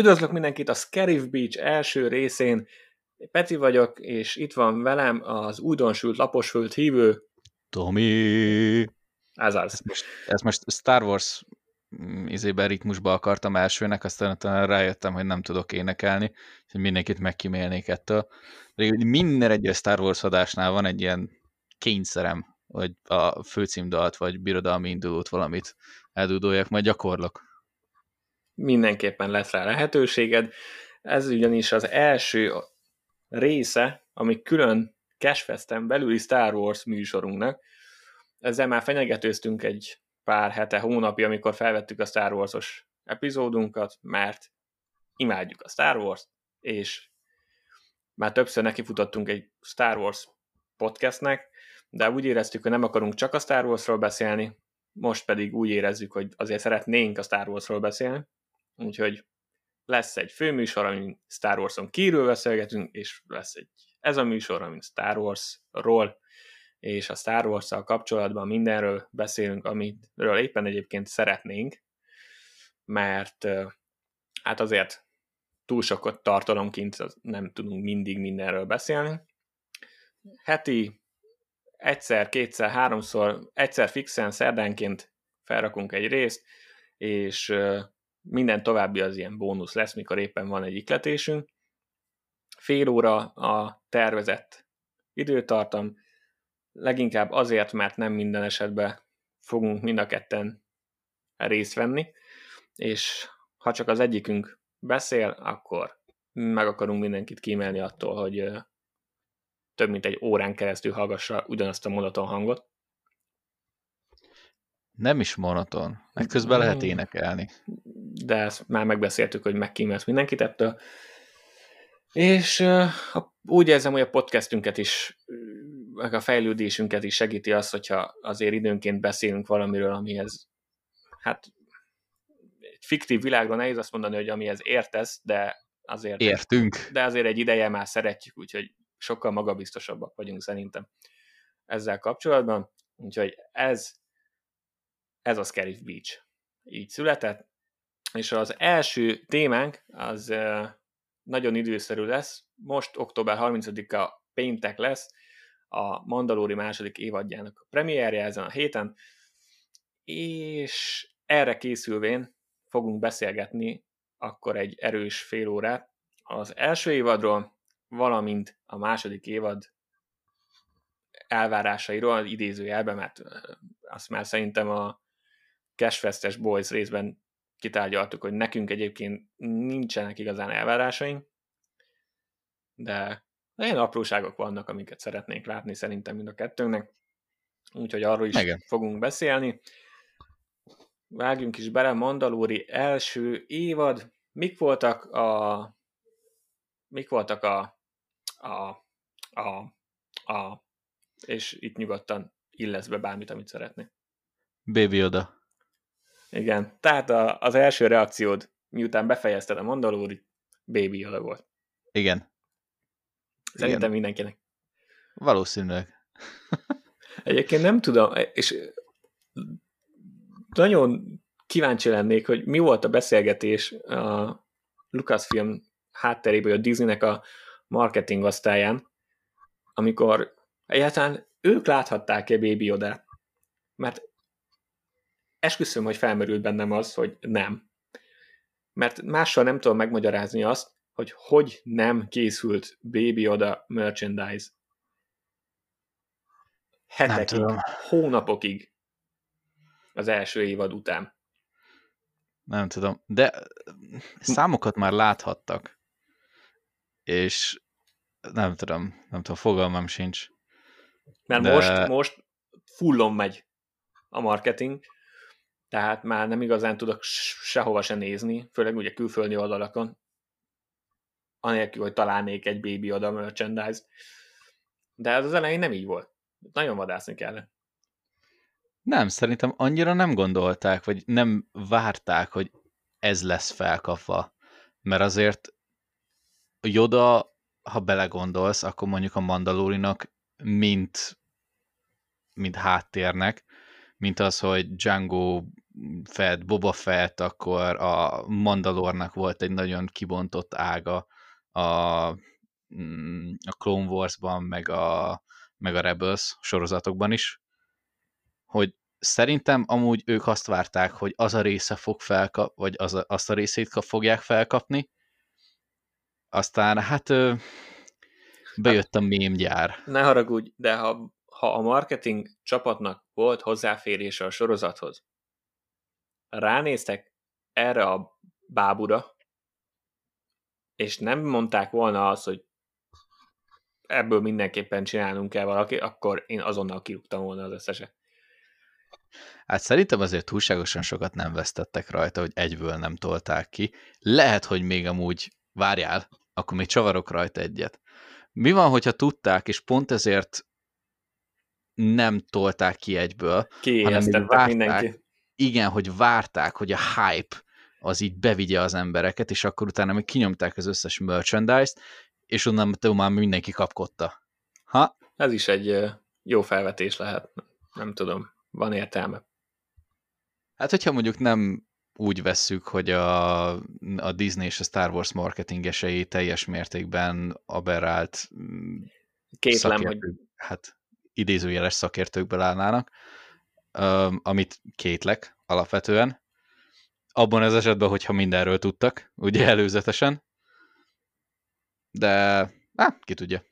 Üdvözlök mindenkit a Scarif Beach első részén. Peti vagyok, és itt van velem az újdonsült laposföld hívő. Tomi! Ez az. Most, ezt most Star Wars mm, izében ritmusba akartam elsőnek, aztán utána rájöttem, hogy nem tudok énekelni, hogy mindenkit megkímélnék ettől. De minden egyes Star Wars adásnál van egy ilyen kényszerem, hogy a főcímdalt vagy birodalmi indulót valamit eldúdoljak, majd gyakorlok mindenképpen lesz rá lehetőséged. Ez ugyanis az első része, ami külön Cashfesten belüli Star Wars műsorunknak. Ezzel már fenyegetőztünk egy pár hete, hónapja, amikor felvettük a Star Wars-os epizódunkat, mert imádjuk a Star Wars, és már többször nekifutottunk egy Star Wars podcastnek, de úgy éreztük, hogy nem akarunk csak a Star Warsról beszélni, most pedig úgy érezzük, hogy azért szeretnénk a Star Warsról beszélni, Úgyhogy lesz egy főműsor, amin Star Wars-on kívül beszélgetünk, és lesz egy ez a műsor, amin Star Wars-ról és a Star wars kapcsolatban mindenről beszélünk, amiről éppen egyébként szeretnénk, mert hát azért túl sokat tartalomként nem tudunk mindig mindenről beszélni. Heti egyszer, kétszer, háromszor, egyszer fixen szerdánként felrakunk egy részt, és minden további az ilyen bónusz lesz, mikor éppen van egy ikletésünk. Fél óra a tervezett időtartam, leginkább azért, mert nem minden esetben fogunk mind a ketten részt venni, és ha csak az egyikünk beszél, akkor meg akarunk mindenkit kímelni attól, hogy több mint egy órán keresztül hallgassa ugyanazt a monoton hangot nem is monoton, meg közben lehet énekelni. De ezt már megbeszéltük, hogy megkímélsz mindenkit ettől. És uh, úgy érzem, hogy a podcastünket is, meg a fejlődésünket is segíti az, hogyha azért időnként beszélünk valamiről, amihez hát egy fiktív világról nehéz azt mondani, hogy amihez értesz, de azért... Értünk. De azért egy ideje már szeretjük, úgyhogy sokkal magabiztosabbak vagyunk szerintem ezzel kapcsolatban. Úgyhogy ez ez a Scarif Beach. Így született, és az első témánk az nagyon időszerű lesz. Most október 30-a péntek lesz a Mandalori második évadjának a premierje ezen a héten, és erre készülvén fogunk beszélgetni akkor egy erős fél órát az első évadról, valamint a második évad elvárásairól, idézőjelben, mert azt már szerintem a Cashfestes Boys részben kitárgyaltuk, hogy nekünk egyébként nincsenek igazán elvárásaink, de ilyen apróságok vannak, amiket szeretnénk látni szerintem mind a kettőnknek, úgyhogy arról is Igen. fogunk beszélni. Vágjunk is bele, Mandalóri első évad. Mik voltak a mik voltak a a, a, a és itt nyugodtan illesz be bármit, amit szeretnél. Baby Oda. Igen, tehát a, az első reakciód, miután befejezted a Mandalori, Baby Yoda volt. Igen. Szerintem Igen. mindenkinek. Valószínűleg. Egyébként nem tudom, és nagyon kíváncsi lennék, hogy mi volt a beszélgetés a Lucasfilm hátterében, a Disneynek a marketing osztályán, amikor egyáltalán ők láthatták-e Baby Yoda-t. Mert esküszöm, hogy felmerült bennem az, hogy nem. Mert mással nem tudom megmagyarázni azt, hogy hogy nem készült Baby Oda merchandise. Hetekig, hónapokig az első évad után. Nem tudom, de számokat már láthattak, és nem tudom, nem tudom, fogalmam sincs. Mert de... most, most fullon megy a marketing, tehát már nem igazán tudok sehova se nézni, főleg ugye külföldi oldalakon, anélkül, hogy találnék egy Baby oda merchandise. De ez az elején nem így volt. Nagyon vadászni kellett. Nem, szerintem annyira nem gondolták, vagy nem várták, hogy ez lesz felkapva. Mert azért Joda, ha belegondolsz, akkor mondjuk a Mandalorinak mint, mint háttérnek, mint az, hogy Django Fett, Boba Fett, akkor a Mandalornak volt egy nagyon kibontott ága a, mm, a Clone Wars-ban, meg a, meg a Rebels sorozatokban is, hogy szerintem amúgy ők azt várták, hogy az a része fog felkap, vagy az a, azt a részét fogják felkapni, aztán hát bejött a mém gyár. Ne haragudj, de ha, ha a marketing csapatnak volt hozzáférése a sorozathoz, ránéztek erre a bábura, és nem mondták volna azt, hogy ebből mindenképpen csinálnunk kell valaki, akkor én azonnal kirúgtam volna az összeset. Hát szerintem azért túlságosan sokat nem vesztettek rajta, hogy egyből nem tolták ki. Lehet, hogy még amúgy, várjál, akkor még csavarok rajta egyet. Mi van, hogyha tudták, és pont ezért nem tolták ki egyből, hanem várták, mindenki. Igen, hogy várták, hogy a hype az így bevigye az embereket, és akkor utána még kinyomták az összes merchandise-t, és onnan már mindenki kapkodta. Ha? Ez is egy jó felvetés lehet. Nem tudom, van értelme. Hát, hogyha mondjuk nem úgy vesszük, hogy a, a Disney és a Star Wars marketingesei teljes mértékben aberrált mm, Kétlem, hogy... hát idézőjeles szakértőkből állnának, amit kétlek alapvetően. Abban az esetben, hogyha mindenről tudtak, ugye előzetesen. De, á, ki tudja.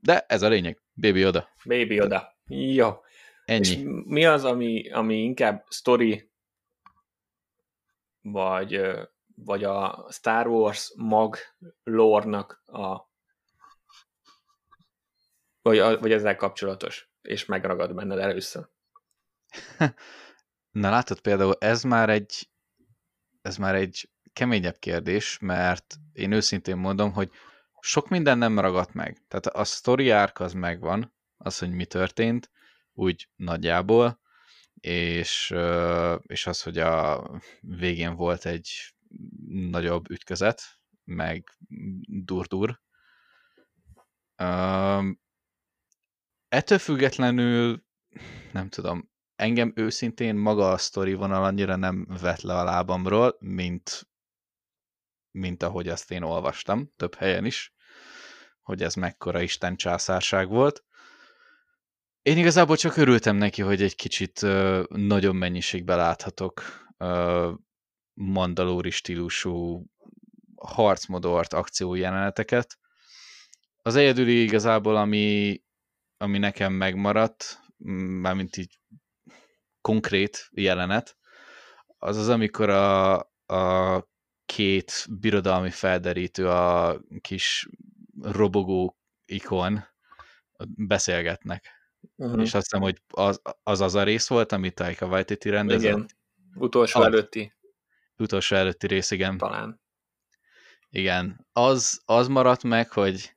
De ez a lényeg. Baby oda. Baby oda. Jó. Ennyi. És mi az, ami, ami inkább story vagy, vagy a Star Wars mag lore-nak a vagy, vagy ezzel kapcsolatos, és megragad benned először. Na látod például, ez már egy ez már egy keményebb kérdés, mert én őszintén mondom, hogy sok minden nem ragadt meg. Tehát a story arc az megvan, az, hogy mi történt, úgy nagyjából, és, és az, hogy a végén volt egy nagyobb ütközet, meg dur-dur. Ettől függetlenül, nem tudom, engem őszintén maga a sztori vonal annyira nem vet le a lábamról, mint, mint ahogy azt én olvastam, több helyen is, hogy ez mekkora Isten császárság volt. Én igazából csak örültem neki, hogy egy kicsit uh, nagyobb mennyiségben láthatok uh, mandalóri stílusú harcmodort, akciójeleneteket. Az egyedüli igazából, ami, ami nekem megmaradt, mármint így konkrét jelenet, az az, amikor a, a két birodalmi felderítő, a kis robogó ikon beszélgetnek Uh-huh. És azt hiszem, hogy az, az az a rész volt, amit Taika Waititi rendezett. Igen, utolsó az, előtti. Utolsó előtti rész, igen. Talán. Igen, az, az maradt meg, hogy...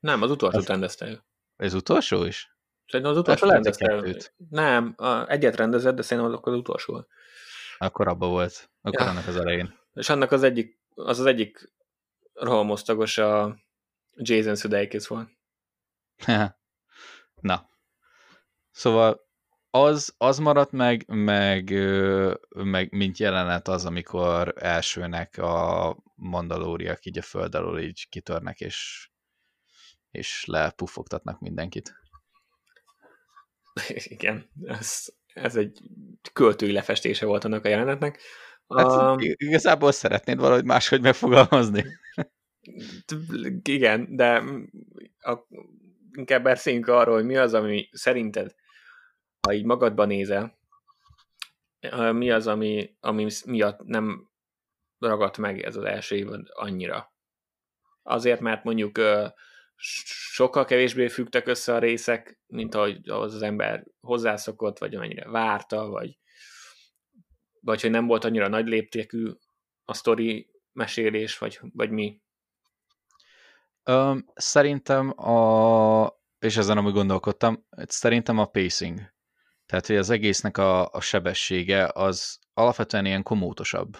Nem, az utolsó rendezte el. Ez utolsó is? Szerintem az utolsó rendezte el. Nem, egyet rendezett, de szerintem az utolsó. Akkor abba volt. Akkor ja. annak az elején. És annak az egyik, az az egyik rohamosztagos a Jason Sudeikis volt. Na, Szóval az, az maradt meg, meg, meg mint jelenet az, amikor elsőnek a mandalóriak így a föld alól így kitörnek, és, és lepufogtatnak mindenkit. Igen, ez, ez egy költői lefestése volt annak a jelenetnek. Hát, um, igazából szeretnéd valahogy máshogy megfogalmazni. Igen, de a, inkább beszéljünk arról, hogy mi az, ami szerinted ha így magadban nézel, mi az, ami, ami miatt nem ragadt meg ez az első évad annyira? Azért, mert mondjuk sokkal kevésbé fügtek össze a részek, mint ahogy az, az ember hozzászokott, vagy amennyire várta, vagy, vagy hogy nem volt annyira nagy léptékű a sztori mesélés, vagy, vagy mi? Um, szerintem a, és ezen amúgy gondolkodtam, szerintem a pacing. Tehát, hogy az egésznek a, a sebessége az alapvetően ilyen komótosabb.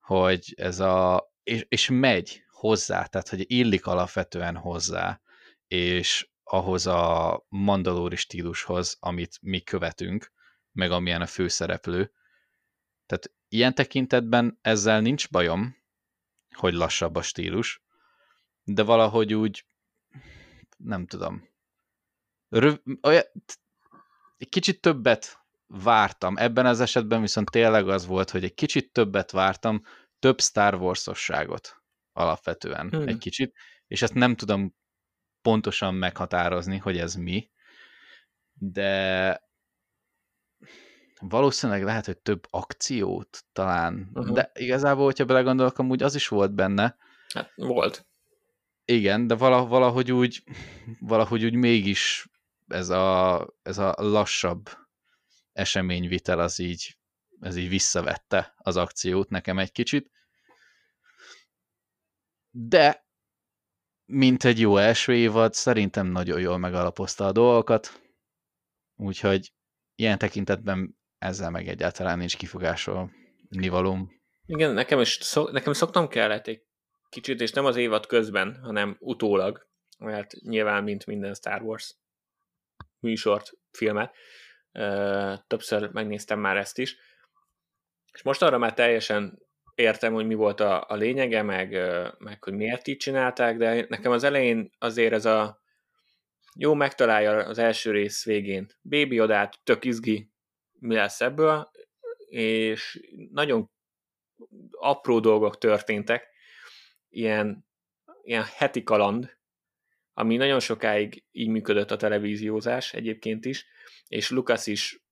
Hogy ez a... És, és megy hozzá, tehát, hogy illik alapvetően hozzá, és ahhoz a mandalóri stílushoz, amit mi követünk, meg amilyen a főszereplő. Tehát ilyen tekintetben ezzel nincs bajom, hogy lassabb a stílus, de valahogy úgy, nem tudom, röv, olyan, egy kicsit többet vártam. Ebben az esetben viszont tényleg az volt, hogy egy kicsit többet vártam, több Star Wars-osságot alapvetően hmm. egy kicsit, és ezt nem tudom pontosan meghatározni, hogy ez mi, de valószínűleg lehet, hogy több akciót talán, uh-huh. de igazából, hogyha belegondolok, amúgy az is volt benne. Hát volt. Igen, de valahogy úgy, valahogy úgy mégis ez a, ez a lassabb eseményvitel az így, ez így visszavette az akciót nekem egy kicsit. De, mint egy jó első évad, szerintem nagyon jól megalapozta a dolgokat, úgyhogy ilyen tekintetben ezzel meg egyáltalán nincs kifogásol nivalom. Igen, nekem is szok, nekem szoktam kellett egy kicsit, és nem az évad közben, hanem utólag, mert nyilván, mint minden Star Wars műsort, filmet, többször megnéztem már ezt is, és most arra már teljesen értem, hogy mi volt a, a lényege, meg, meg hogy miért így csinálták, de nekem az elején azért ez a jó megtalálja az első rész végén. Baby Odát, tök izgi, mi lesz ebből, és nagyon apró dolgok történtek, ilyen, ilyen heti kaland, ami nagyon sokáig így működött a televíziózás egyébként is, és Lucas is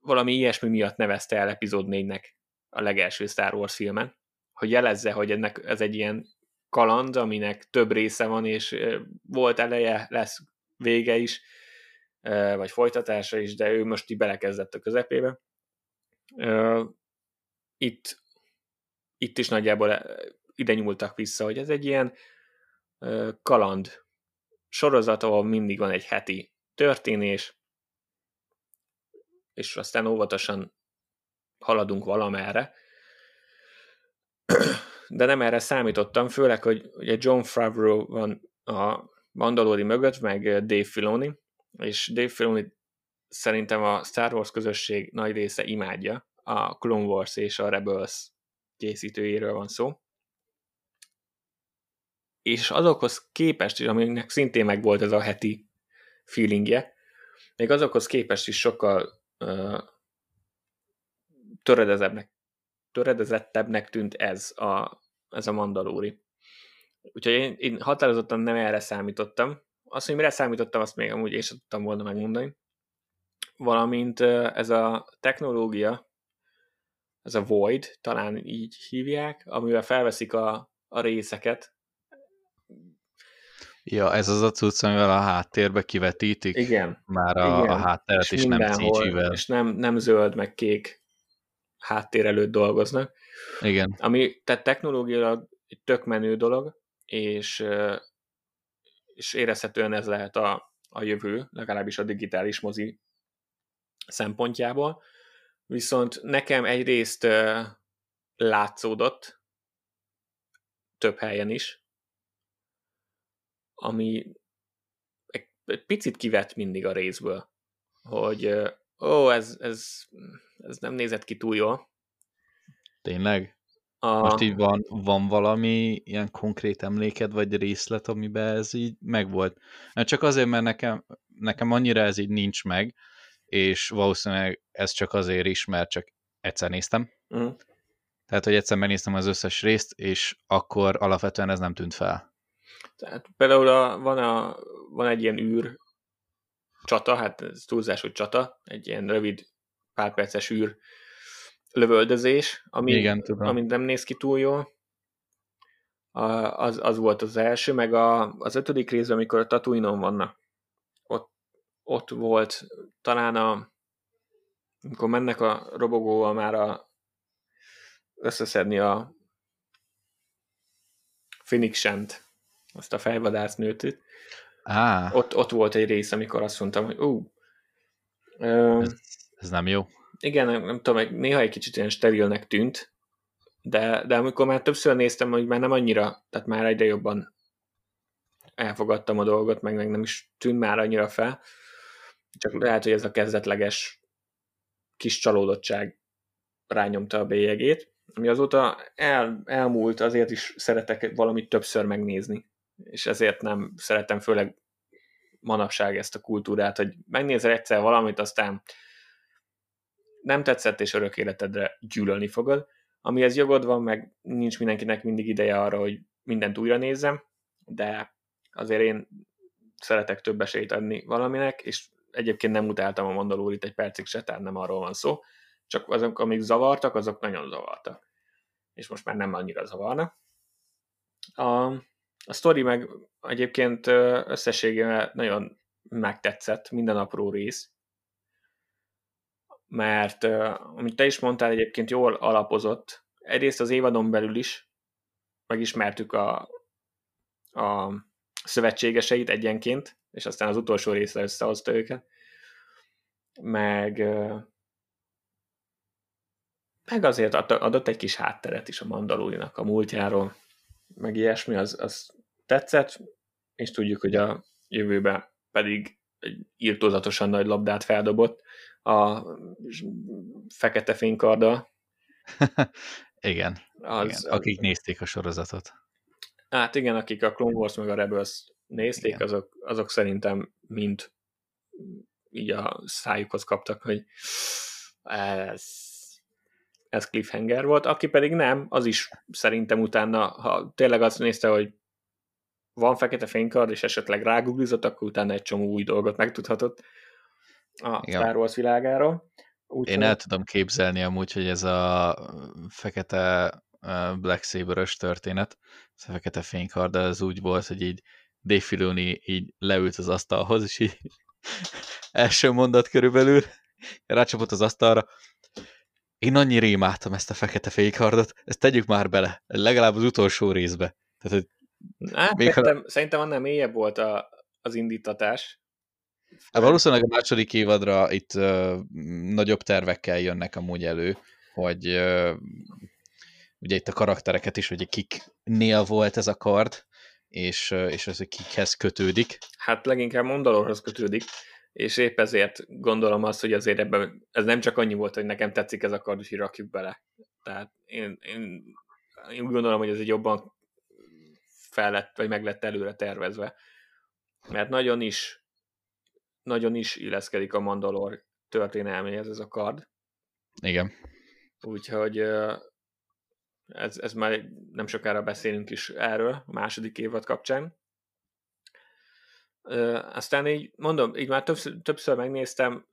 valami ilyesmi miatt nevezte el epizód 4-nek a legelső Star Wars filmen, hogy jelezze, hogy ennek ez egy ilyen kaland, aminek több része van, és volt eleje, lesz vége is, vagy folytatása is, de ő most így belekezdett a közepébe. Itt, itt is nagyjából ide nyúltak vissza, hogy ez egy ilyen kaland sorozat, ahol mindig van egy heti történés, és aztán óvatosan haladunk valamerre. De nem erre számítottam, főleg, hogy ugye John Favreau van a Mandalori mögött, meg Dave Filoni, és Dave Filoni szerintem a Star Wars közösség nagy része imádja, a Clone Wars és a Rebels készítőjéről van szó. És azokhoz képest, aminek szintén meg volt ez a heti feelingje, még azokhoz képest is sokkal uh, töredezebbnek, töredezettebbnek tűnt ez a, ez a mandalóri. Úgyhogy én, én határozottan nem erre számítottam. Azt, hogy mire számítottam, azt még amúgy én sem tudtam volna megmondani. Valamint ez a technológia, ez a Void, talán így hívják, amivel felveszik a, a részeket, Ja, ez az a cucc, amivel a háttérbe kivetítik? Igen. Már a, igen. a hátteret, és, és nem CG-vel. És nem, nem zöld, meg kék háttér előtt dolgoznak. Igen. Ami, tehát technológiailag egy tök menő dolog, és, és érezhetően ez lehet a, a jövő, legalábbis a digitális mozi szempontjából. Viszont nekem egyrészt látszódott több helyen is, ami egy, egy picit kivett mindig a részből, hogy ó, ez, ez, ez nem nézett ki túl jól. Tényleg? A... Most így van, van valami ilyen konkrét emléked, vagy részlet, amiben ez így megvolt? Csak azért, mert nekem, nekem annyira ez így nincs meg, és valószínűleg ez csak azért is, mert csak egyszer néztem. Uh-huh. Tehát, hogy egyszer megnéztem az összes részt, és akkor alapvetően ez nem tűnt fel. Tehát például a, van, a, van egy ilyen űr csata, hát ez túlzás, hogy csata, egy ilyen rövid pár perces űr lövöldözés, ami, Igen, ami nem néz ki túl jól. A, az, az volt az első, meg a, az ötödik részben, amikor a Tatooine-on vannak, ott, ott volt talán a amikor mennek a robogóval már a, összeszedni a Phoenix-sent, azt a fejvadásznőt. Ah. Ott, ott volt egy rész, amikor azt mondtam, hogy ú, ez, ez nem jó. Igen, nem, nem tudom, néha egy kicsit ilyen sterilnek tűnt, de, de amikor már többször néztem, hogy már nem annyira, tehát már egyre jobban elfogadtam a dolgot, meg, meg nem is tűnt már annyira fel, csak lehet, hogy ez a kezdetleges kis csalódottság rányomta a bélyegét, ami azóta el, elmúlt, azért is szeretek valamit többször megnézni, és ezért nem szeretem főleg manapság ezt a kultúrát, hogy megnézel egyszer valamit, aztán nem tetszett, és örök életedre gyűlölni fogod. Amihez jogod van, meg nincs mindenkinek mindig ideje arra, hogy mindent újra nézzem, de azért én szeretek több esélyt adni valaminek, és egyébként nem utáltam a Mandalórit egy percig se, tehát nem arról van szó, csak azok, amik zavartak, azok nagyon zavartak. És most már nem annyira zavarnak. A, a sztori meg egyébként összességében nagyon megtetszett, minden apró rész, mert amit te is mondtál, egyébként jól alapozott. Egyrészt az évadon belül is megismertük a, a szövetségeseit egyenként, és aztán az utolsó részre összehozta őket. Meg, meg azért adott egy kis hátteret is a Mandalúinak a múltjáról, meg ilyesmi, az, az tetszett, és tudjuk, hogy a jövőben pedig egy írtózatosan nagy labdát feldobott a fekete fénykarddal. igen, az, igen, akik nézték a sorozatot. Hát igen, akik a Clone Wars meg a Rebels nézték, azok, azok szerintem mind így a szájukhoz kaptak, hogy ez, ez cliffhanger volt. Aki pedig nem, az is szerintem utána, ha tényleg azt nézte, hogy van fekete fénykard, és esetleg ráguglizott, akkor utána egy csomó új dolgot megtudhatott a Igen. Star Wars világáról. Úgy Én el tudom képzelni amúgy, hogy ez a fekete Black Saber-ös történet, ez a fekete fénykard, az úgy volt, hogy így Dave Filoni így leült az asztalhoz, és így első mondat körülbelül rácsapott az asztalra, én annyi rémáltam ezt a fekete fénykardot, ezt tegyük már bele, legalább az utolsó részbe. Tehát, hogy Hát, még szerintem, ha... szerintem annál mélyebb volt a, az indítatás. Hát valószínűleg a második évadra itt uh, nagyobb tervekkel jönnek amúgy elő, hogy uh, ugye itt a karaktereket is, hogy kiknél volt ez a kard, és, és az, hogy kikhez kötődik. Hát leginkább Mondalorhoz kötődik, és épp ezért gondolom azt, hogy azért ebben ez nem csak annyi volt, hogy nekem tetszik ez a kard, hogy rakjuk bele. Tehát én, én, én úgy gondolom, hogy ez egy jobban fel lett, vagy meg lett előre tervezve. Mert nagyon is, nagyon is illeszkedik a Mandalor történelméhez ez a kard. Igen. Úgyhogy ez, ez már nem sokára beszélünk is erről a második évad kapcsán. Aztán így mondom, így már többször, többször megnéztem,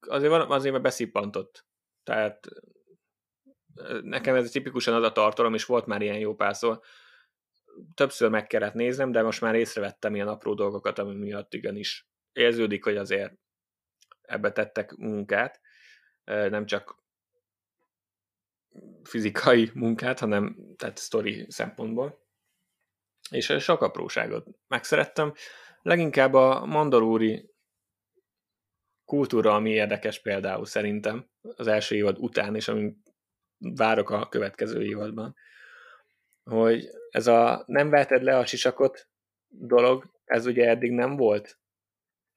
azért, van, azért már beszippantott. Tehát nekem ez tipikusan az a tartalom, és volt már ilyen jó párszor, többször meg kellett néznem, de most már észrevettem ilyen apró dolgokat, ami miatt igenis érződik, hogy azért ebbe tettek munkát, nem csak fizikai munkát, hanem tehát sztori szempontból. És sok apróságot megszerettem. Leginkább a mandalúri kultúra, ami érdekes például szerintem az első évad után, és amit várok a következő évadban, hogy ez a nem veheted le a sisakot dolog, ez ugye eddig nem volt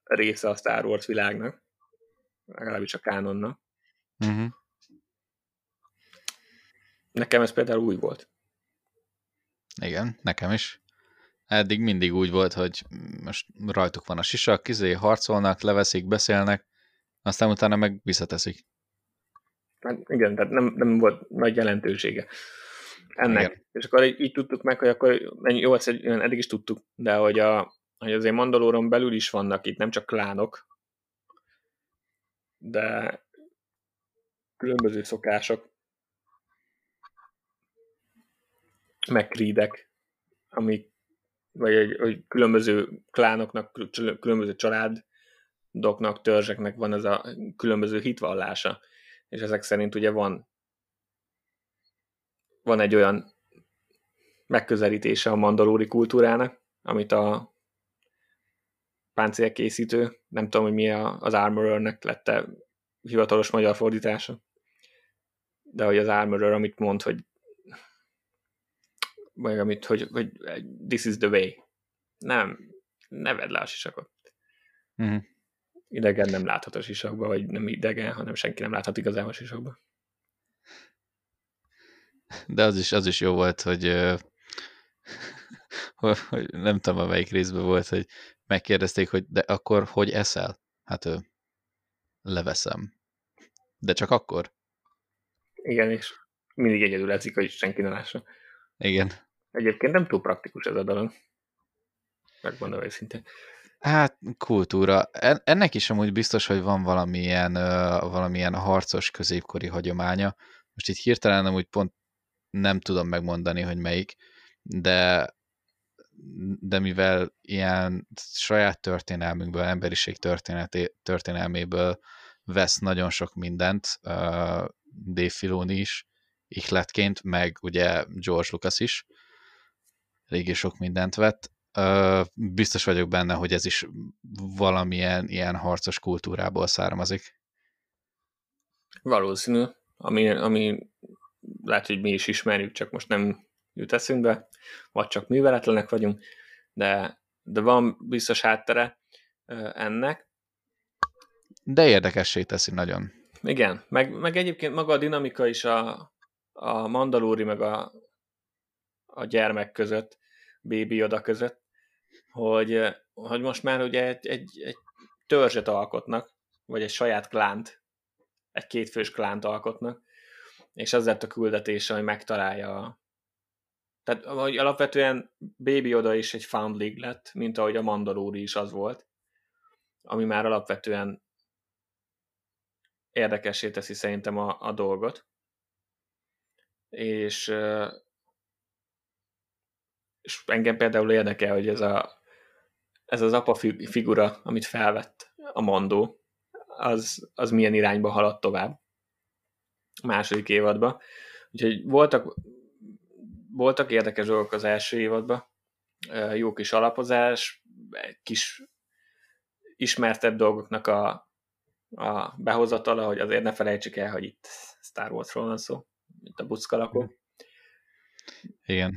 része a Star Wars világnak, legalábbis a kánonnak. Uh-huh. Nekem ez például új volt. Igen, nekem is. Eddig mindig úgy volt, hogy most rajtuk van a sisak, kizé harcolnak, leveszik, beszélnek, aztán utána meg visszateszik. Hát igen, tehát nem, nem volt nagy jelentősége ennek. Igen. És akkor így, így tudtuk meg, hogy akkor jó, ezt eddig is tudtuk, de hogy, a, hogy azért Mandalóron belül is vannak itt nem csak klánok, de különböző szokások, meg krídek, amik vagy hogy, hogy különböző klánoknak, különböző családoknak, törzseknek van ez a különböző hitvallása, és ezek szerint ugye van van egy olyan megközelítése a mandalóri kultúrának, amit a páncélkészítő, nem tudom, hogy mi az Armorernek lett -e hivatalos magyar fordítása, de hogy az Armorer, amit mond, hogy vagy amit, hogy, hogy this is the way. Nem, ne vedd le a sisakot. Uh-huh. idegen nem láthat a sisakba, vagy nem idegen, hanem senki nem láthat igazából a sisakba. De az is, az is jó volt, hogy, hogy nem tudom, a melyik részben volt, hogy megkérdezték, hogy de akkor hogy eszel? Hát ő, leveszem. De csak akkor? Igen, és mindig egyedül eszik, hogy senki ne lássa. Igen. Egyébként nem túl praktikus ez a dolog. Megmondom őszintén. Hát kultúra. Ennek is amúgy biztos, hogy van valamilyen, valamilyen harcos középkori hagyománya. Most itt hirtelen amúgy pont nem tudom megmondani, hogy melyik, de, de mivel ilyen saját történelmünkből, emberiség történelméből vesz nagyon sok mindent, uh, Dave Filoni is, ihletként, meg ugye George Lucas is, régi sok mindent vett. Biztos vagyok benne, hogy ez is valamilyen ilyen harcos kultúrából származik. Valószínű, ami, ami lehet, hogy mi is ismerjük, csak most nem jut eszünkbe, vagy csak műveletlenek vagyunk, de, de van biztos háttere ennek. De érdekessé teszi nagyon. Igen, meg, meg egyébként maga a dinamika is a, a mandalúri meg a, a gyermek között, Baby oda között, hogy, hogy most már ugye egy, egy, egy törzset alkotnak, vagy egy saját klánt, egy kétfős klánt alkotnak, és az lett a küldetése, hogy megtalálja tehát hogy alapvetően Baby Oda is egy Foundling lett, mint ahogy a Mandalori is az volt, ami már alapvetően érdekessé teszi szerintem a, a dolgot. És, és engem például érdekel, hogy ez, a, ez az apa figura, amit felvett a Mandó, az, az milyen irányba haladt tovább második évadban. Úgyhogy voltak, voltak érdekes dolgok az első évadban, jó kis alapozás, kis ismertebb dolgoknak a, a behozatala, hogy azért ne felejtsük el, hogy itt Star Warsról van szó, mint a buckalakó. Igen.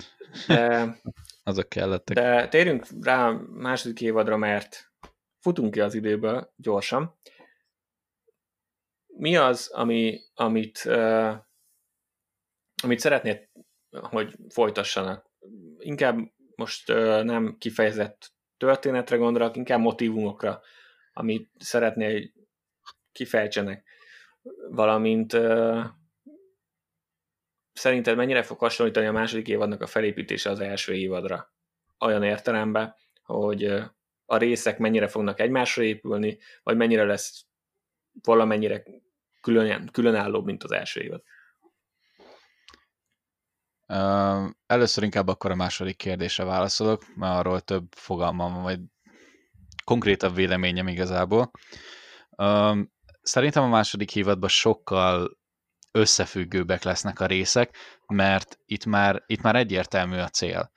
De, Azok kellettek. De térjünk rá a második évadra, mert futunk ki az időből gyorsan mi az, ami, amit, uh, amit szeretnéd, hogy folytassanak? Inkább most uh, nem kifejezett történetre gondolok, inkább motivumokra, amit szeretnél, hogy kifejtsenek. Valamint uh, szerinted mennyire fog hasonlítani a második évadnak a felépítése az első évadra? Olyan értelemben, hogy a részek mennyire fognak egymásra épülni, vagy mennyire lesz valamennyire külön, különálló, mint az első évad. Először inkább akkor a második kérdésre válaszolok, mert arról több fogalmam van, vagy konkrétabb véleményem igazából. Uh, szerintem a második évadban sokkal összefüggőbbek lesznek a részek, mert itt már, itt már egyértelmű a cél.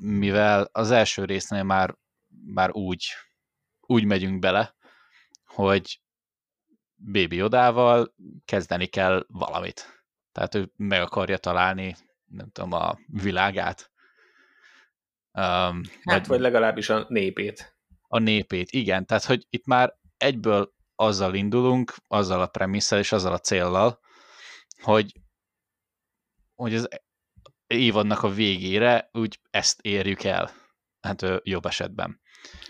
Mivel az első résznél már, már úgy, úgy megyünk bele, hogy Baby Odával kezdeni kell valamit. Tehát ő meg akarja találni, nem tudom, a világát. Um, hát, vagy, vagy legalábbis a népét. A népét, igen. Tehát, hogy itt már egyből azzal indulunk, azzal a premisszel és azzal a céllal, hogy, hogy az évadnak a végére úgy ezt érjük el. Hát jobb esetben.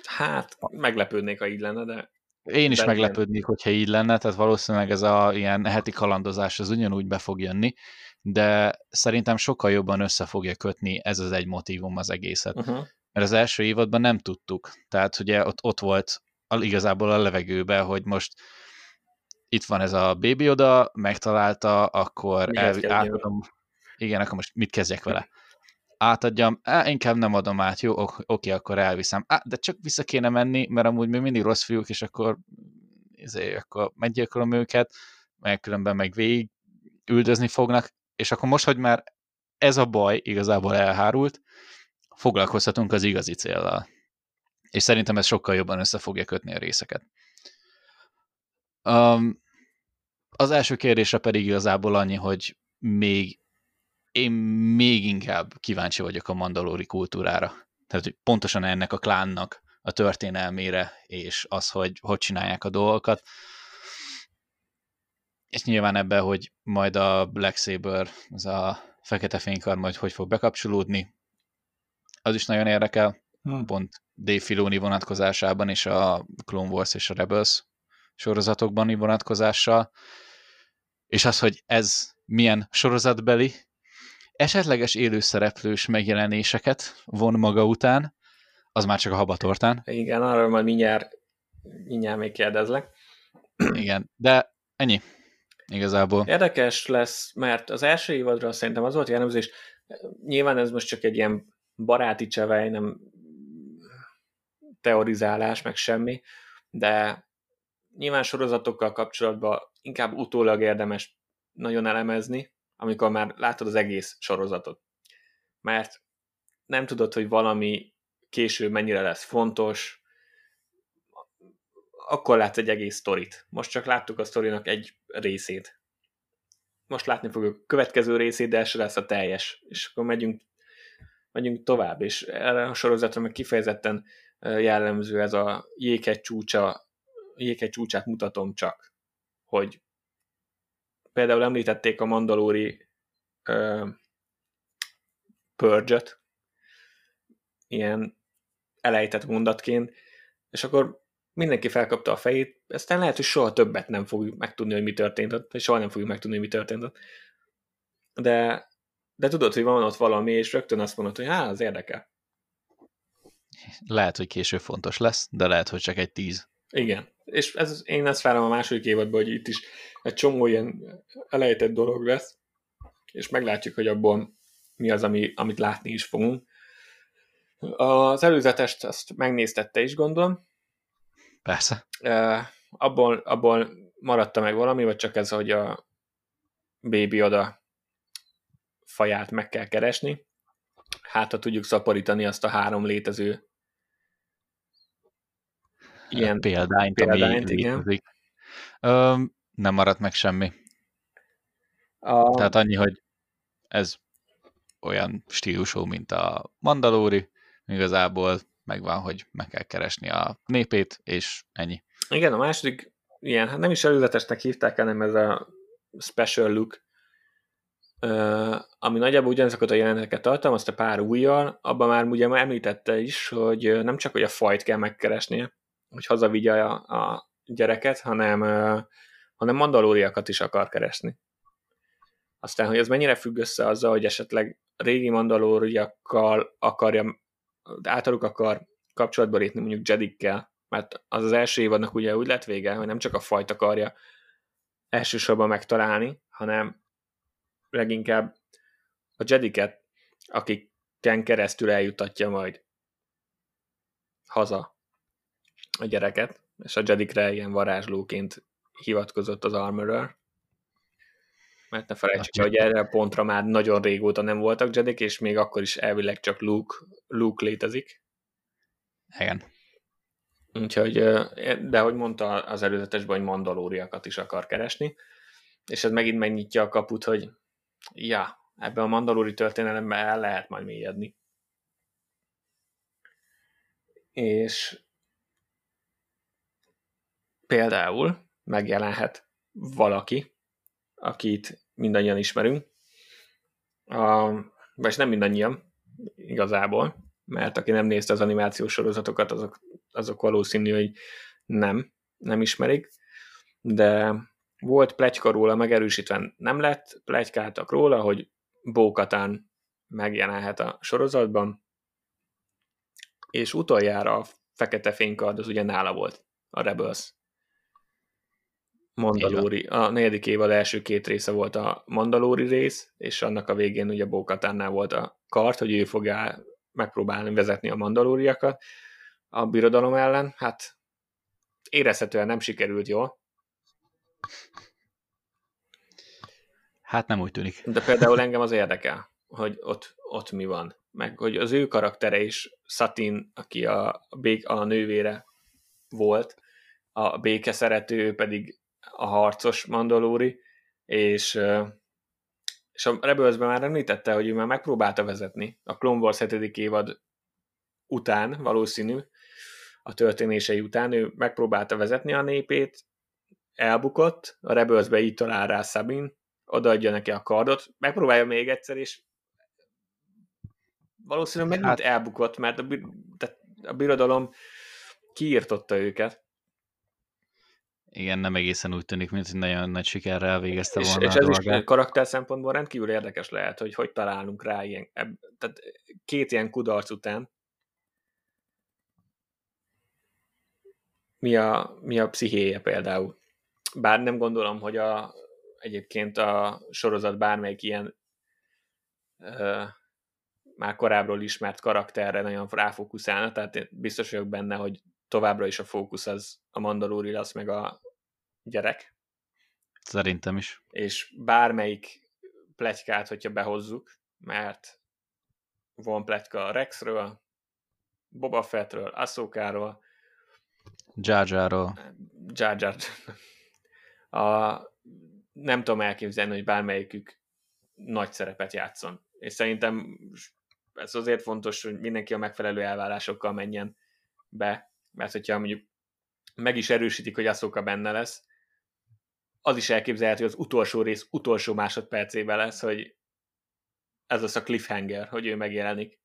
Hát, meglepődnék, ha így lenne, de én is meglepődnék, hogyha így lenne, tehát valószínűleg ez a ilyen heti kalandozás az ugyanúgy be fog jönni, de szerintem sokkal jobban össze fogja kötni ez az egy motivum az egészet. Uh-huh. Mert az első évadban nem tudtuk. Tehát ugye ott, ott volt igazából a levegőbe, hogy most itt van ez a baby oda, megtalálta, akkor el, átadom, igen, akkor most mit kezdjek vele? átadjam, á, inkább nem adom át, jó, oké, akkor elviszem. Á, de csak vissza kéne menni, mert amúgy még mindig rossz fiúk, és akkor, ezért, akkor meggyilkolom őket, meg különben meg végig üldözni fognak, és akkor most, hogy már ez a baj igazából elhárult, foglalkozhatunk az igazi céllal. És szerintem ez sokkal jobban össze fogja kötni a részeket. Um, az első kérdésre pedig igazából annyi, hogy még én még inkább kíváncsi vagyok a mandalóri kultúrára. Tehát, hogy pontosan ennek a klánnak a történelmére, és az, hogy hogy csinálják a dolgokat. És nyilván ebben, hogy majd a Black Saber, az a fekete fénykar majd hogy fog bekapcsolódni, az is nagyon érdekel, hmm. pont Dave Filoni vonatkozásában és a Clone Wars és a Rebels sorozatokban vonatkozással, és az, hogy ez milyen sorozatbeli, esetleges élőszereplős megjelenéseket von maga után, az már csak a habatortán. Igen, arról majd mindjárt, mindjárt még kérdezlek. Igen, de ennyi igazából. Érdekes lesz, mert az első évadra szerintem az volt jellemző, és nyilván ez most csak egy ilyen baráti csevej, nem teorizálás, meg semmi, de nyilván sorozatokkal kapcsolatban inkább utólag érdemes nagyon elemezni, amikor már látod az egész sorozatot. Mert nem tudod, hogy valami később mennyire lesz fontos, akkor látsz egy egész sztorit. Most csak láttuk a sztorinak egy részét. Most látni fogjuk a következő részét, de ez lesz a teljes. És akkor megyünk, megyünk tovább, és erre a sorozatra meg kifejezetten jellemző ez a jéghegy csúcsa, jéghegy csúcsát mutatom csak, hogy például említették a mandalóri uh, purge ilyen elejtett mondatként, és akkor mindenki felkapta a fejét, aztán lehet, hogy soha többet nem fogjuk megtudni, hogy mi történt ott, vagy soha nem fogjuk megtudni, hogy mi történt ott. De, de tudod, hogy van ott valami, és rögtön azt mondod, hogy hát, az érdekel. Lehet, hogy később fontos lesz, de lehet, hogy csak egy tíz. Igen. És ez, én ezt várom a második évadban, hogy itt is egy csomó ilyen elejtett dolog lesz, és meglátjuk, hogy abból mi az, ami, amit látni is fogunk. Az előzetest azt megnéztette is, gondolom. Persze. Uh, abból, abból maradta meg valami, vagy csak ez, hogy a baby oda faját meg kell keresni. Hát, ha tudjuk szaporítani azt a három létező ilyen példányt, példányt ami igen. létezik. Ö, nem maradt meg semmi. A... Tehát annyi, hogy ez olyan stílusú, mint a Mandalóri, igazából megvan, hogy meg kell keresni a népét, és ennyi. Igen, a második ilyen, hát nem is előzetesnek hívták, hanem ez a special look, ami nagyjából ugyanazokat a jeleneteket tartalmazta pár újjal, abban már ugye említette is, hogy nem csak hogy a fajt kell megkeresnie, hogy hazavigye a, a gyereket, hanem, hanem mandalóriakat is akar keresni. Aztán, hogy ez mennyire függ össze azzal, hogy esetleg régi mandalóriakkal akarja, általuk akar kapcsolatba lépni mondjuk Jedikkel, mert az az első évadnak ugye úgy lett vége, hogy nem csak a fajt akarja elsősorban megtalálni, hanem leginkább a Jediket, akiken keresztül eljutatja majd haza a gyereket, és a Jedikre ilyen varázslóként hivatkozott az Armorer. Mert ne felejtsük, hogy erre a pontra már nagyon régóta nem voltak Jedik, és még akkor is elvileg csak Luke, Luke létezik. Igen. Úgyhogy, de hogy mondta az előzetesben, hogy mandalóriakat is akar keresni, és ez megint megnyitja a kaput, hogy ja, ebben a mandalóri történelemben el lehet majd mélyedni. És például megjelenhet valaki, akit mindannyian ismerünk, a, vagy nem mindannyian igazából, mert aki nem nézte az animációs sorozatokat, azok, azok valószínű, hogy nem, nem ismerik, de volt plegyka róla, megerősítve nem lett, plegykáltak róla, hogy Bókatán megjelenhet a sorozatban, és utoljára a fekete fénykard az ugye nála volt, a Rebels Mandalóri. A negyedik évad első két része volt a Mandalóri rész, és annak a végén ugye Bókatánnál volt a kart, hogy ő fogja megpróbálni vezetni a mandalóriakat a birodalom ellen. Hát érezhetően nem sikerült jól. Hát nem úgy tűnik. De például engem az érdekel, hogy ott, ott mi van. Meg hogy az ő karaktere is, Satin, aki a, bék, a nővére volt, a béke szerető pedig a harcos mandalóri, és, és a Rebelsben már említette, hogy ő már megpróbálta vezetni a Clone Wars 7. évad után valószínű a történései után. Ő megpróbálta vezetni a népét, elbukott, a Rebelsbe így talál rá Sabin, odaadja neki a kardot, megpróbálja még egyszer, és valószínűleg megint hát... elbukott, mert a, tehát a birodalom kiírtotta őket. Igen, nem egészen úgy tűnik, mint hogy nagyon nagy sikerrel végezte volna és, és ez is karakter szempontból rendkívül érdekes lehet, hogy hogy találunk rá ilyen, tehát két ilyen kudarc után mi a, mi a pszichéje például. Bár nem gondolom, hogy a, egyébként a sorozat bármelyik ilyen ö, már korábbról ismert karakterre nagyon ráfókuszálna, tehát biztos vagyok benne, hogy továbbra is a fókusz az a Mandalori lesz, meg a gyerek. Szerintem is. És bármelyik pletykát, hogyha behozzuk, mert van pletyka a Rexről, Boba Fettről, Ahsokáról, Jar Jarról. Jar Jar. A, nem tudom elképzelni, hogy bármelyikük nagy szerepet játszon. És szerintem ez azért fontos, hogy mindenki a megfelelő elvárásokkal menjen be, mert hogyha mondjuk meg is erősítik, hogy Asoka benne lesz, az is elképzelhető, hogy az utolsó rész utolsó másodpercében lesz, hogy ez az a cliffhanger, hogy ő megjelenik.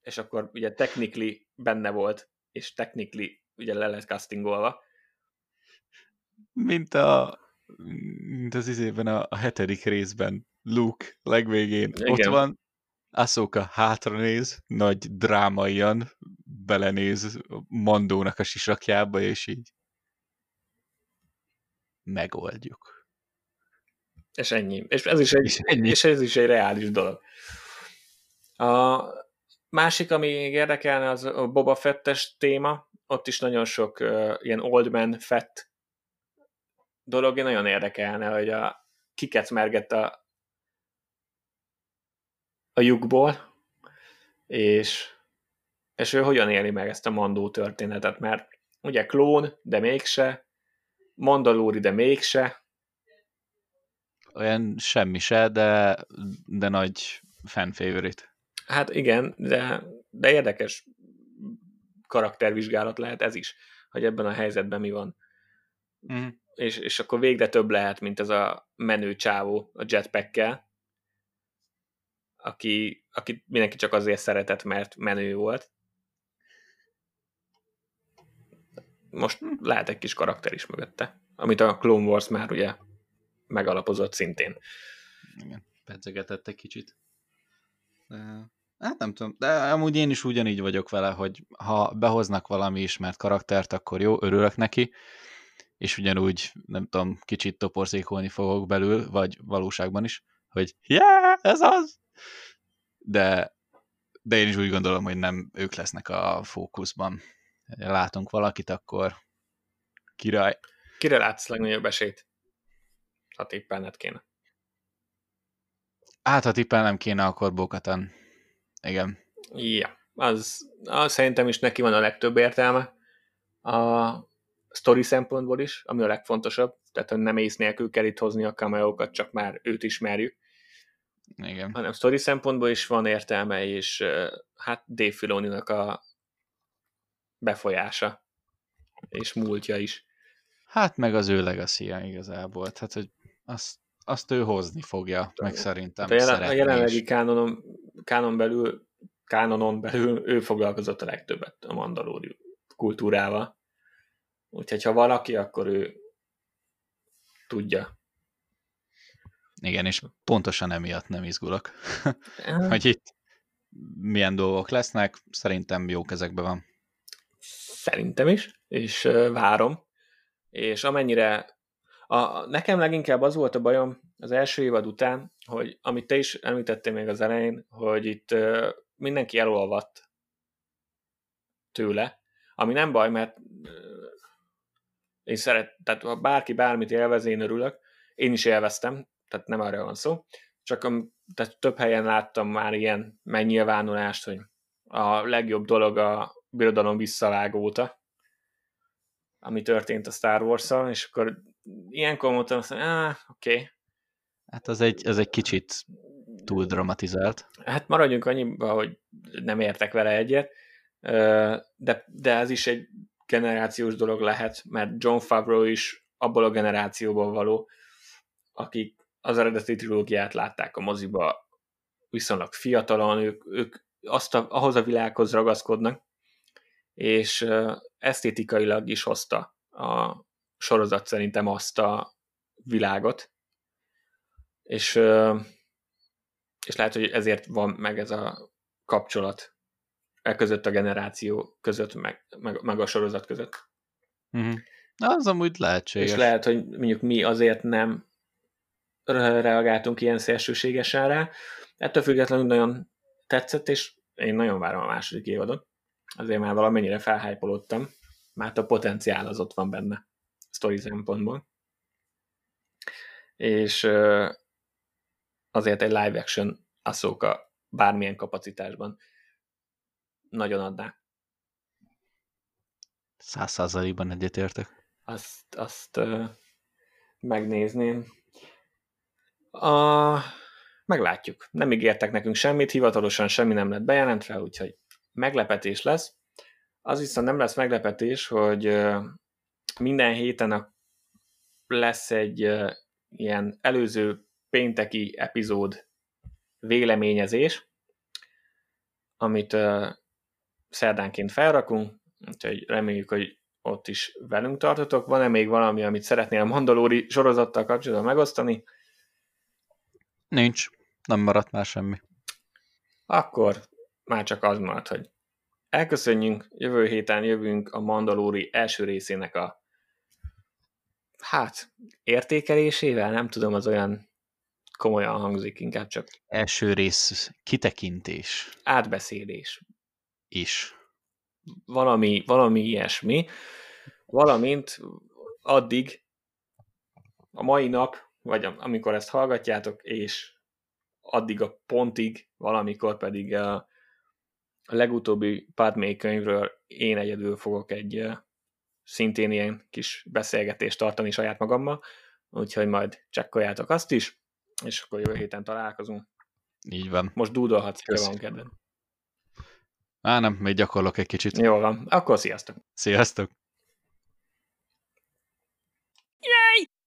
És akkor ugye technically benne volt, és technically ugye le lett castingolva. Mint a mint az izében a, a hetedik részben Luke legvégén. Igen. Ott van, Ahsoka hátranéz, nagy drámaian belenéz Mandónak a sisakjába, és így megoldjuk. És ennyi. És ez is egy, és ennyi. És ez is egy reális dolog. A másik, ami érdekelne, az a Boba Fettes téma. Ott is nagyon sok uh, ilyen old man fett dolog nagyon érdekelne, hogy a, kiket mergett a, a lyukból, és, és ő hogyan éli meg ezt a Mandó történetet, mert ugye klón, de mégse, Mandalóri, de mégse. Olyan semmi se, de, de nagy fan favorite. Hát igen, de, de érdekes karaktervizsgálat lehet ez is, hogy ebben a helyzetben mi van. Mm és, és akkor végre több lehet, mint ez a menő csávó a jetpackkel, aki, aki mindenki csak azért szeretett, mert menő volt. Most lehet egy kis karakter is mögötte, amit a Clone Wars már ugye megalapozott szintén. Igen, pedzegetett egy kicsit. De, hát nem tudom, de amúgy én is ugyanígy vagyok vele, hogy ha behoznak valami ismert karaktert, akkor jó, örülök neki, és ugyanúgy, nem tudom, kicsit toporzékolni fogok belül, vagy valóságban is, hogy yeah, ez az! De, de én is úgy gondolom, hogy nem ők lesznek a fókuszban. Látunk valakit, akkor király. Kire látsz legnagyobb esélyt? Ha tippelned kéne. Hát, ha tippelnem kéne, akkor Bokatan. Igen. Ja, az, az szerintem is neki van a legtöbb értelme. A, story szempontból is, ami a legfontosabb, tehát hogy nem ész nélkül kell itt hozni a cameo csak már őt ismerjük. Igen. Hanem story szempontból is van értelme, és hát Dave filoni a befolyása és múltja is. Hát meg az ő legacy igazából, tehát hogy azt, azt ő hozni fogja, meg szerintem hát a, jelen, a jelenlegi kánonon, kánon belül, kánonon belül ő foglalkozott a legtöbbet a mandalóri kultúrával. Úgyhogy ha valaki, akkor ő tudja. Igen, és pontosan emiatt nem izgulok, hogy itt milyen dolgok lesznek, szerintem jó kezekben van. Szerintem is, és várom. És amennyire a, nekem leginkább az volt a bajom az első évad után, hogy amit te is említettél még az elején, hogy itt mindenki elolvadt tőle, ami nem baj, mert én szeret, tehát ha bárki bármit élvez, én örülök. Én is élveztem, tehát nem arra van szó. Csak tehát több helyen láttam már ilyen megnyilvánulást, hogy a legjobb dolog a birodalom visszavágó óta, ami történt a Star wars és akkor ilyenkor mondtam hogy ah, oké. Okay. Hát az egy, az egy kicsit túl dramatizált. Hát maradjunk annyiba, hogy nem értek vele egyet, de, de ez is egy generációs dolog lehet, mert John Favreau is abból a generációból való, akik az eredeti trilógiát látták a moziba viszonylag fiatalon, ők, ők azt a, ahhoz a világhoz ragaszkodnak, és esztétikailag is hozta a sorozat szerintem azt a világot, és, és lehet, hogy ezért van meg ez a kapcsolat e között a generáció között, meg, meg, meg a sorozat között. Uh-huh. Az amúgy lehetséges. És lehet, hogy mondjuk mi azért nem reagáltunk ilyen szélsőségesen rá. Ettől függetlenül nagyon tetszett, és én nagyon várom a második évadot. Azért már valamennyire felhájpolódtam, mert a potenciál az ott van benne, sztori szempontból. És azért egy live action Ahsoka bármilyen kapacitásban nagyon adná. Száz százalékban egyetértek. Azt, azt uh, megnézném. A... Meglátjuk. Nem ígértek nekünk semmit, hivatalosan semmi nem lett bejelentve, úgyhogy meglepetés lesz. Az viszont nem lesz meglepetés, hogy minden héten a, lesz egy ilyen előző pénteki epizód véleményezés, amit szerdánként felrakunk, úgyhogy reméljük, hogy ott is velünk tartotok. Van-e még valami, amit szeretnél a Mandalóri sorozattal kapcsolatban megosztani? Nincs, nem maradt már semmi. Akkor már csak az maradt, hogy elköszönjünk, jövő héten jövünk a Mandalóri első részének a hát, értékelésével, nem tudom, az olyan komolyan hangzik, inkább csak első rész kitekintés. Átbeszélés. Is. Valami, valami ilyesmi. Valamint addig a mai nap, vagy amikor ezt hallgatjátok, és addig a pontig, valamikor pedig a legutóbbi Padmé könyvről én egyedül fogok egy szintén ilyen kis beszélgetést tartani saját magammal, úgyhogy majd csekkoljátok azt is, és akkor jövő héten találkozunk. Így van. Most dúdolhatsz, ha van kedved. Á, nem, még gyakorlok egy kicsit. Jó van, akkor sziasztok! Sziasztok!